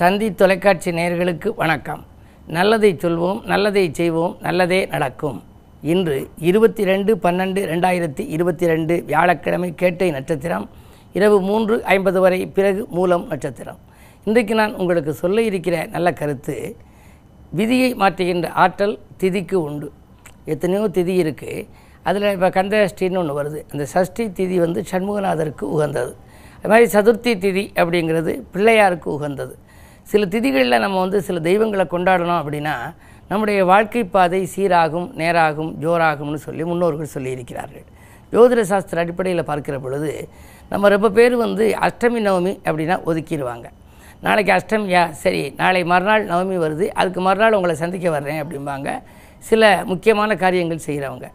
தந்தி தொலைக்காட்சி நேயர்களுக்கு வணக்கம். நல்லதை சொல்வோம் நல்லதை செய்வோம் நல்லதே நடக்கும். இன்று இருபத்தி ரெண்டு பன்னெண்டு ரெண்டாயிரத்தி இருபத்தி ரெண்டு வியாழக்கிழமை கேட்டை நட்சத்திரம் இரவு மூன்று ஐம்பது வரை பிறகு மூலம் நட்சத்திரம். இன்றைக்கு நான் உங்களுக்கு சொல்ல இருக்கிற நல்ல கருத்து விதியை மாற்றுகின்ற ஆற்றல் திதிக்கு உண்டு. எத்தனையோ திதி இருக்குது அதில் இப்போ கந்தஷ்டின்னு ஒன்று வருது. அந்த சஷ்டி திதி வந்து சண்முகநாதருக்கு உகந்தது. அது மாதிரி சதுர்த்தி திதி அப்படிங்கிறது பிள்ளையாருக்கு உகந்தது. சில திதிகளில் நம்ம வந்து சில தெய்வங்களை கொண்டாடணும் அப்படின்னா நம்முடைய வாழ்க்கை பாதை சீராகும் நேராகும் ஜோராகும்னு சொல்லி முன்னோர்கள் சொல்லியிருக்கிறார்கள். ஜோதிட சாஸ்திர அடிப்படையில் பார்க்கிற பொழுது நம்ம ரொம்ப பேர் வந்து அஷ்டமி நவமி அப்படின்னா ஒதுக்கிடுவாங்க. நாளைக்கு அஷ்டமியா சரி நாளை மறுநாள் நவமி வருது அதுக்கு மறுநாள் உங்களை சந்திக்க வர்றேன் அப்படிம்பாங்க. சில முக்கியமான காரியங்கள் செய்கிறவங்க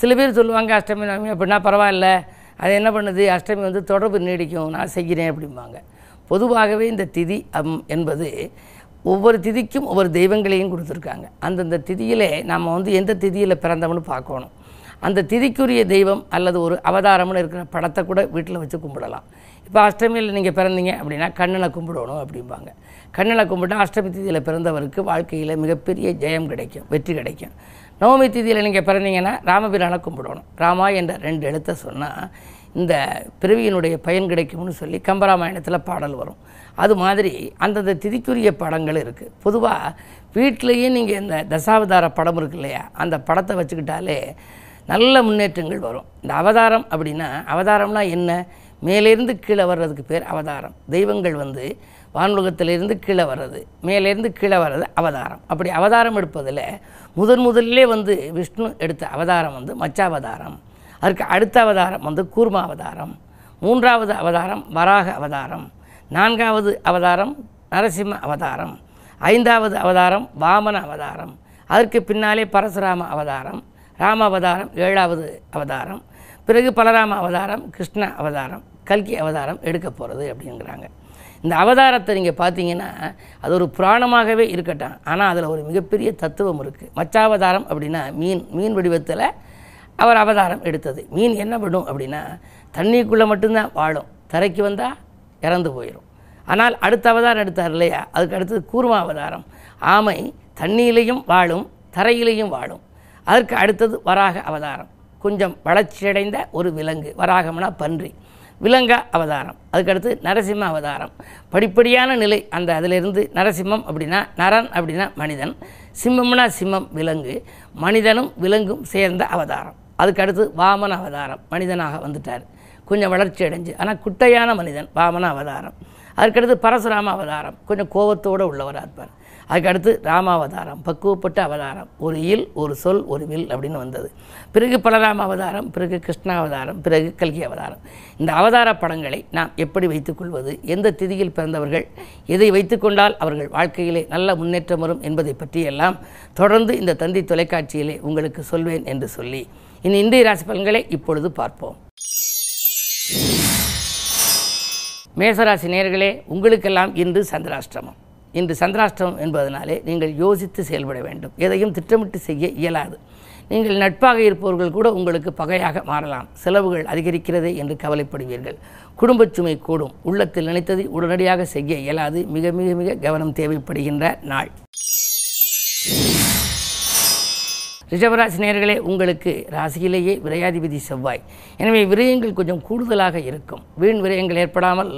சில பேர் சொல்லுவாங்க அஷ்டமி நவமி அப்படின்னா பரவாயில்ல அது என்ன பண்ணுது? அஷ்டமி வந்து தொடர்பு நீடிக்கும் நான் செய்கிறேன் அப்படிம்பாங்க. பொதுவாகவே இந்த திதி அம் என்பது ஒவ்வொரு திதிக்கும் ஒவ்வொரு தெய்வங்களையும் கொடுத்துருக்காங்க. அந்தந்த திதியிலே நம்ம வந்து எந்த திதியில் பிறந்தோம்னு பார்க்கணும். அந்த திதிக்குரிய தெய்வம் அல்லது ஒரு அவதாரம்னு இருக்கிற படத்தை கூட வீட்டில் வச்சு கும்பிடலாம். இப்போ அஷ்டமியில் நீங்கள் பிறந்தீங்க அப்படின்னா கண்ணனை கும்பிடணும் அப்படிம்பாங்க. கண்ணனை கும்பிட்டா அஷ்டமி திதியில் பிறந்தவருக்கு வாழ்க்கையில் மிகப்பெரிய ஜெயம் கிடைக்கும் வெற்றி கிடைக்கும். நவமி திதியில் நீங்கள் பிறந்தீங்கன்னா ராமபிரானை கும்பிடணும். ராமா என்ற ரெண்டு எழுத்தை சொன்னால் இந்த பிறவியினுடைய பயன் கிடைக்கும்னு சொல்லி கம்பராமாயணத்தில் பாடல் வரும். அது மாதிரி அந்தந்த திதிக்குரிய படங்கள் இருக்குது பொதுவாக வீட்டிலையே நீங்கள் இந்த தசாவதார படம் இருக்கு இல்லையா? அந்த படத்தை வச்சுக்கிட்டாலே நல்ல முன்னேற்றங்கள் வரும். இந்த அவதாரம் அப்படின்னா அவதாரம்னா என்ன? மேலேருந்து கீழே வர்றதுக்கு பேர் அவதாரம். தெய்வங்கள் வந்து வானுலகத்திலிருந்து கீழே வர்றது மேலேருந்து கீழே வர்றது அவதாரம். அப்படி அவதாரம் எடுப்பதில் முதன் முதல்ல வந்து விஷ்ணு எடுத்த அவதாரம் வந்து மச்சாவதாரம். அதற்கு அடுத்த அவதாரம் வந்து கூர்மா அவதாரம் மூன்றாவது அவதாரம் வராக அவதாரம் நான்காவது அவதாரம் நரசிம்ம அவதாரம் ஐந்தாவது அவதாரம் வாமன அவதாரம் அதற்கு பின்னாலே பரசுராம அவதாரம் ராம அவதாரம் ஏழாவது அவதாரம் பிறகு பலராம அவதாரம் கிருஷ்ண அவதாரம் கல்கி அவதாரம் எடுக்க போகிறது அப்படிங்கிறாங்க. இந்த அவதாரத்தை நீங்கள் பார்த்தீங்கன்னா அது ஒரு புராணமாகவே இருக்கட்டும். ஆனால் அதில் ஒரு மிகப்பெரிய தத்துவம் இருக்குது மச்சாவதாரம் அப்படின்னா மீன் மீன் வடிவத்தில் அவர் அவதாரம் எடுத்தது. மீன் என்ன பண்ணும் அப்படின்னா தண்ணிக்குள்ளே மட்டும்தான் வாழும். தரைக்கு வந்தால் இறந்து போயிடும் ஆனால் அடுத்த அவதாரம் எடுத்தார் இல்லையா? அதுக்கு அடுத்தது கூர்மா அவதாரம். ஆமை தண்ணியிலையும் வாழும் தரையிலையும் வாழும். அதற்கு அடுத்தது வராக அவதாரம். கொஞ்சம் வளர்ச்சியடைந்த ஒரு விலங்கு. வராகம்னா பன்றி. விலங்கா அவதாரம். அதுக்கடுத்து நரசிம்ம அவதாரம். படிப்படியான நிலை அந்த அதிலிருந்து நரசிம்மம் அப்படின்னா நரன் அப்படின்னா மனிதன். சிம்மம்னா சிம்மம் விலங்கு. மனிதனும் விலங்கும் சேர்ந்த அவதாரம். அதுக்கடுத்து வாமன அவதாரம் மனிதனாக வந்துட்டார். கொஞ்சம் வளர்ச்சி அடைஞ்சு ஆனால் குட்டையான மனிதன் வாமன அவதாரம் அதுக்கடுத்து பரசுராம அவதாரம் கொஞ்சம் கோபத்தோடு உள்ளவராக இருப்பார் அதுக்கடுத்து ராமாவதாரம் பக்குவப்பட்ட அவதாரம் ஒரு இல் ஒரு சொல் ஒரு வில் அப்படின்னு வந்தது. பிறகு பலராம அவதாரம் பிறகு கிருஷ்ணாவதாரம் பிறகு கல்கி அவதாரம். இந்த அவதார படங்களை நாம் எப்படி வைத்துக்கொள்வது எந்த திதியில் பிறந்தவர்கள் எதை வைத்துக்கொண்டால் அவர்கள் வாழ்க்கையிலே நல்ல முன்னேற்றம் வரும் என்பதை பற்றியெல்லாம் தொடர்ந்து இந்த தந்தி தொலைக்காட்சியிலே உங்களுக்கு சொல்வேன் என்று சொல்லி இனி இந்திய ராசி பலன்களை இப்பொழுது பார்ப்போம். மேசராசி நேர்களே உங்களுக்கெல்லாம் இன்று சந்திராஷ்டிரமம் இன்று சந்திராஷ்டிரமம் என்பதனாலே நீங்கள் யோசித்து செயல்பட வேண்டும். எதையும் திட்டமிட்டு செய்ய இயலாது. நீங்கள் நட்பாக இருப்பவர்கள் கூட உங்களுக்கு பகையாக மாறலாம். செலவுகள் அதிகரிக்கிறதே என்று கவலைப்படுவீர்கள். குடும்பச் சுமை கூடும். உள்ளத்தில் நினைத்ததை உடனடியாக செய்ய இயலாது. மிக மிக மிக கவனம் தேவைப்படுகின்ற நாள். ரிஷபராசி நேர்களே உங்களுக்கு ராசியிலேயே விரையாதிபதி செவ்வாய். எனவே விரயங்கள் கொஞ்சம் கூடுதலாக இருக்கும். வீண் விரயங்கள் ஏற்படாமல்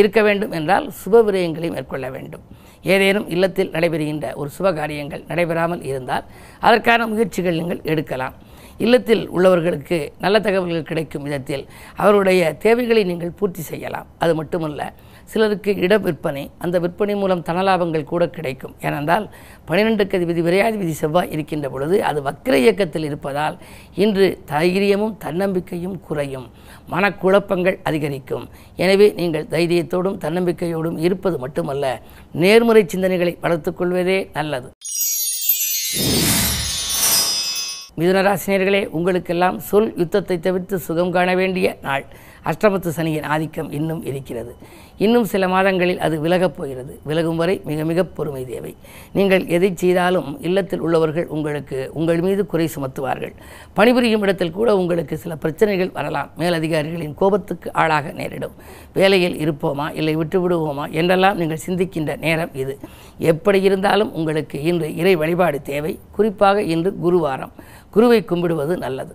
இருக்க வேண்டும் என்றால் சுப விரயங்களை மேற்கொள்ள வேண்டும். ஏதேனும் இல்லத்தில் நடைபெறுகின்ற ஒரு சுப காரியங்கள் நடைபெறாமல் இருந்தால் அதற்கான முயற்சிகள் நீங்கள் எடுக்கலாம். இல்லத்தில் உள்ளவர்களுக்கு நல்ல தகவல்கள் கிடைக்கும் விதத்தில் அவருடைய தேவைகளை நீங்கள் பூர்த்தி செய்யலாம். அது மட்டுமல்ல சிலருக்கு இட விற்பனை அந்த விற்பனை மூலம் தனலாபங்கள் கூட கிடைக்கும். ஏனென்றால் பன்னிரெண்டுக்கு அதிபதி விரையாதிபதி செவ்வாய் இருக்கின்ற பொழுது அது வக்கிர இயக்கத்தில் இருப்பதால் இன்று தைரியமும் தன்னம்பிக்கையும் குறையும். மனக்குழப்பங்கள் அதிகரிக்கும். எனவே நீங்கள் தைரியத்தோடும் தன்னம்பிக்கையோடும் இருப்பது மட்டுமல்ல நேர்முறை சிந்தனைகளை வளர்த்துக் கொள்வதே நல்லது. மிதுனராசினியர்களே உங்களுக்கெல்லாம் சொல் யுத்தத்தை தவிர்த்து சுகம் காண வேண்டிய நாள். அஷ்டமத்து சனியின் ஆதிக்கம் இன்னும் இருக்கிறது. இன்னும் சில மாதங்களில் அது விலகப் போகிறது. விலகும் வரை மிக மிக பொறுமை தேவை. நீங்கள் எதை செய்தாலும் இல்லத்தில் உள்ளவர்கள் உங்களுக்கு உங்கள் மீது குறை சுமத்துவார்கள். பணிபுரியும் இடத்தில் கூட உங்களுக்கு சில பிரச்சனைகள் வரலாம். மேலதிகாரிகளின் கோபத்துக்கு ஆளாக நேரிடும். வேலையில் இருப்போமா? இல்லை விட்டு விடுவோமா? என்றெல்லாம் நீங்கள் சிந்திக்கின்ற நேரம் இது. எப்படி இருந்தாலும் உங்களுக்கு இன்று இறை வழிபாடு தேவை. குறிப்பாக இன்று குருவாரம். குருவை கும்பிடுவது நல்லது.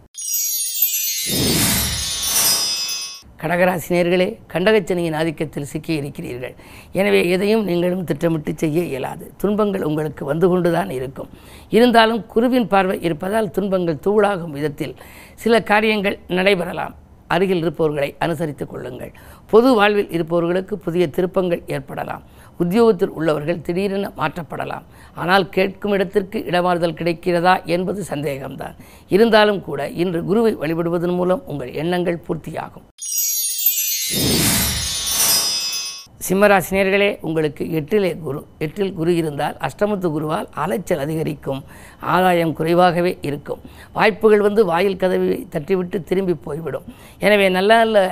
கடகராசினியர்களே கண்டகச்சனையின் ஆதிக்கத்தில் சிக்கி இருக்கிறீர்கள். எனவே எதையும் நீங்களும் திட்டமிட்டு செய்ய இயலாது. துன்பங்கள் உங்களுக்கு வந்து கொண்டுதான் இருக்கும். இருந்தாலும் குருவின் பார்வை இருப்பதால் துன்பங்கள் தூளாகும் விதத்தில் சில காரியங்கள் நடைபெறலாம். அருகில் இருப்பவர்களை அனுசரித்துக் கொள்ளுங்கள். பொது வாழ்வில் இருப்பவர்களுக்கு புதிய திருப்பங்கள் ஏற்படலாம். உத்தியோகத்தில் உள்ளவர்கள் திடீரென மாற்றப்படலாம். ஆனால் கேட்கும் இடத்திற்கு இடமாறுதல் கிடைக்கிறதா என்பது சந்தேகம்தான். இருந்தாலும் கூட இன்று குருவை வழிபடுவதன் மூலம் உங்கள் எண்ணங்கள் பூர்த்தியாகும். சிம்மராசினியர்களே உங்களுக்கு எட்டிலே குரு எட்டில் குரு இருந்தால் அஷ்டமத்து குருவால் அலைச்சல் அதிகரிக்கும் ஆதாயம் குறைவாகவே இருக்கும். வாய்ப்புகள் வந்து வாயில் கதவை தட்டிவிட்டு திரும்பி போய்விடும். எனவே நல்ல நல்ல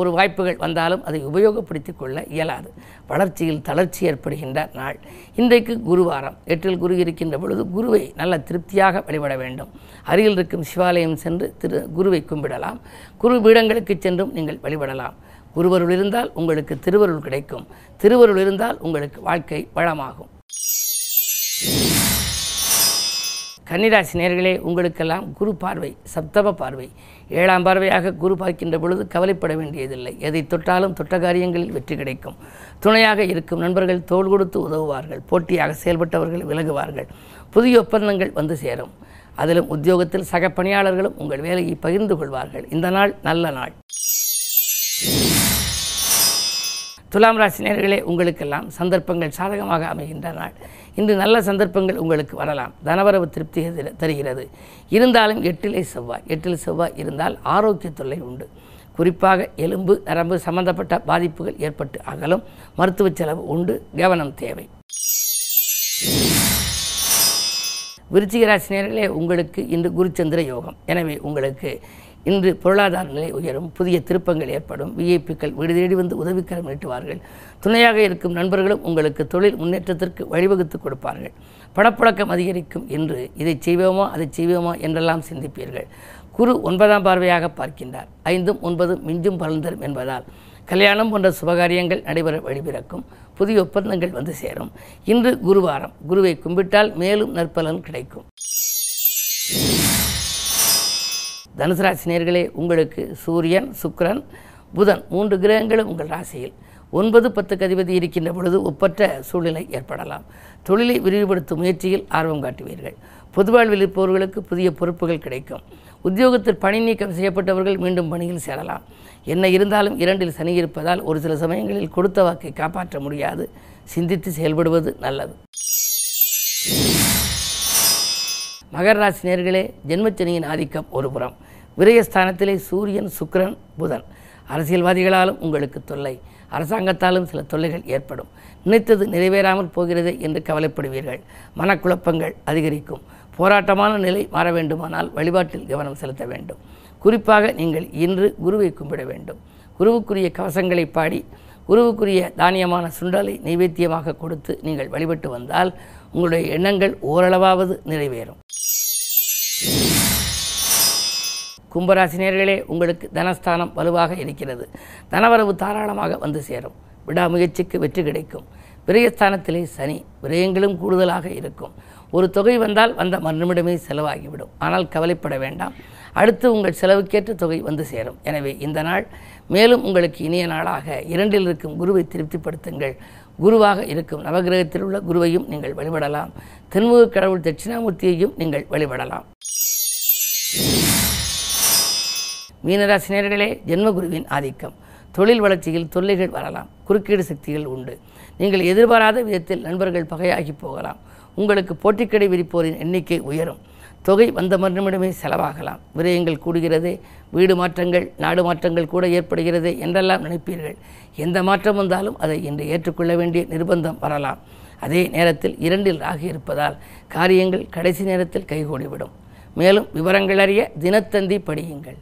ஒரு வாய்ப்புகள் வந்தாலும் அதை உபயோகப்படுத்தி கொள்ள இயலாது. வளர்ச்சியில் தளர்ச்சி ஏற்படுகின்ற நாள். இன்றைக்கு குருவாரம். எட்டில் குரு இருக்கின்ற பொழுது குருவை நல்ல திருப்தியாக வழிபட வேண்டும். அருகில் இருக்கும் சிவாலயம் சென்று திரு குருவை கும்பிடலாம். குரு பீடங்களுக்கு சென்றும் நீங்கள் வழிபடலாம். குருவருள் இருந்தால் உங்களுக்கு திருவருள் கிடைக்கும். திருவருள் இருந்தால் உங்களுக்கு வாழ்க்கை வளமாகும். கன்னிராசி நேர்களே உங்களுக்கெல்லாம் குரு பார்வை சப்தம பார்வை. ஏழாம் பார்வையாக குரு பார்க்கின்ற பொழுது கவலைப்பட வேண்டியதில்லை. எதை தொட்டாலும் தொட்ட காரியங்களில் வெற்றி கிடைக்கும். துணையாக இருக்கும் நண்பர்கள் தோள் கொடுத்து உதவுவார்கள். போட்டியாக செயல்பட்டவர்கள் விலகுவார்கள். புதிய ஒப்பந்தங்கள் வந்து சேரும். அதிலும் உத்தியோகத்தில் சக பணியாளர்களும் உங்கள் வேலையை பகிர்ந்து கொள்வார்கள். இந்த நாள் நல்ல நாள். துலாம் ராசி நேர்களே உங்களுக்கெல்லாம் சந்தர்ப்பங்கள் சாதகமாக அமைகின்ற நாள். இன்று நல்ல சந்தர்ப்பங்கள் உங்களுக்கு வரலாம். தனவரவு திருப்தி தருகிறது? இருந்தாலும் எட்டிலே செவ்வாய். எட்டில் செவ்வாய் இருந்தால் ஆரோக்கிய தொல்லை உண்டு. குறிப்பாக எலும்பு நரம்பு சம்பந்தப்பட்ட பாதிப்புகள் ஏற்பட்டு அகலும். மருத்துவ செலவு உண்டு. கவனம் தேவை. விருச்சிக ராசினியர்களே உங்களுக்கு இன்று குருச்சந்திர யோகம். எனவே உங்களுக்கு இன்று பொருளாதார நிலை உயரும் புதிய திருப்பங்கள் ஏற்படும் விஐபிக்கள் வீடு தேடி வந்து உதவிக்கரம் நீட்டுவார்கள். துணையாக இருக்கும் நண்பர்களும் உங்களுக்கு தொழில் முன்னேற்றத்திற்கு வழிவகுத்து கொடுப்பார்கள். பணப்புழக்கம் அதிகரிக்கும் என்று இதை செய்வோமா அதை செய்வோமா என்றெல்லாம் சிந்திப்பீர்கள். குரு ஒன்பதாம் பார்வையாக பார்க்கின்றார். ஐந்தும் ஒன்பதும் மிஞ்சும் பலந்தரும் என்பதால் கல்யாணம் போன்ற சுபகாரியங்கள் நடைபெற வழிபிறக்கும் புதிய ஒப்பந்தங்கள் வந்து சேரும். இன்று குருவாரம். குருவை கும்பிட்டால் மேலும் நற்பலன் கிடைக்கும். தனுசு ராசி நேர்களே உங்களுக்கு சூரியன் சுக்ரன் புதன் மூன்று கிரகங்களும் உங்கள் ராசியில். ஒன்பது பத்துக்கு அதிபதி இருக்கின்ற பொழுது ஒப்பற்ற சூழ்நிலை ஏற்படலாம். தொழிலை விரிவுபடுத்தும் முயற்சியில் ஆர்வம் காட்டுவீர்கள். பொதுவாழ்வில் இருப்பவர்களுக்கு புதிய பொறுப்புகள் கிடைக்கும். உத்தியோகத்தில் பணி நீக்கம் செய்யப்பட்டவர்கள் மீண்டும் பணியில் சேரலாம். என்ன இருந்தாலும் இரண்டில் சனி இருப்பதால் ஒரு சில சமயங்களில் கொடுத்த வாக்கை காப்பாற்ற முடியாது. சிந்தித்து செயல்படுவது நல்லது. மகர ராசி நேர்களே ஜென்மச்சனியின் ஆதிக்கம் ஒரு புறம். விரயஸ்தானத்திலே சூரியன் சுக்கரன் புதன். அரசியல்வாதிகளாலும் உங்களுக்கு தொல்லை. அரசாங்கத்தாலும் சில தொல்லைகள் ஏற்படும். நினைத்தது நிறைவேறாமல் போகிறது என்று கவலைப்படுவீர்கள். மனக்குழப்பங்கள் அதிகரிக்கும். போராட்டமான நிலை மாற வேண்டுமானால் வழிபாட்டில் கவனம் செலுத்த வேண்டும். குறிப்பாக நீங்கள் இன்று குருவை கும்பிட வேண்டும். குருவுக்குரிய கவசங்களை பாடி குருவுக்குரிய தானியமான சுண்டலை நைவேத்தியமாக கொடுத்து நீங்கள் வழிபட்டு வந்தால் உங்களுடைய எண்ணங்கள் ஓரளவாவது நிறைவேறும். கும்பராசினியர்களே உங்களுக்கு தனஸ்தானம் வலுவாக இருக்கிறது. தனவரவு தாராளமாக வந்து சேரும். விடாமுயற்சிக்கு வெற்றி கிடைக்கும். விரயஸ்தானத்திலே சனி விரயங்களும் கூடுதலாக இருக்கும். ஒரு தொகை வந்தால் வந்த மறுநிமிடமே செலவாகிவிடும். ஆனால் கவலைப்பட வேண்டாம். அடுத்து உங்கள் செலவுக்கேற்ற தொகை வந்து சேரும். எனவே இந்த நாள் மேலும் உங்களுக்கு இனிய நாளாக இரண்டில் இருக்கும் குருவை திருப்திப்படுத்துங்கள். குருவாக இருக்கும் நவகிரகத்தில் உள்ள குருவையும் நீங்கள் வழிபடலாம். தென்முக கடவுள் தட்சிணாமூர்த்தியையும் நீங்கள் வழிபடலாம். மீனராசி நேர்களே ஜென்மகுருவின் ஆதிக்கம். தொழில் வளர்ச்சியில் தொல்லைகள் வரலாம். குறுக்கீடு சக்திகள் உண்டு. நீங்கள் எதிர்பாராத விதத்தில் நண்பர்கள் பகையாகி போகலாம். உங்களுக்கு போட்டிக்கடை விரிப்போரின் எண்ணிக்கை உயரும். தொகை வந்த மறுநிமிடமே செலவாகலாம். விரயங்கள் கூடுகிறது வீடு மாற்றங்கள் நாடு மாற்றங்கள் கூட ஏற்படுகிறது என்றெல்லாம் நினைப்பீர்கள். எந்த மாற்றம் வந்தாலும் அதை இன்று ஏற்றுக்கொள்ள வேண்டிய நிர்பந்தம் வரலாம். அதே நேரத்தில் இரண்டில் ராகி இருப்பதால் காரியங்கள் கடைசி நேரத்தில் கைகூடிவிடும். மேலும் விவரங்கள் அறிய தினத்தந்தி படியுங்கள்.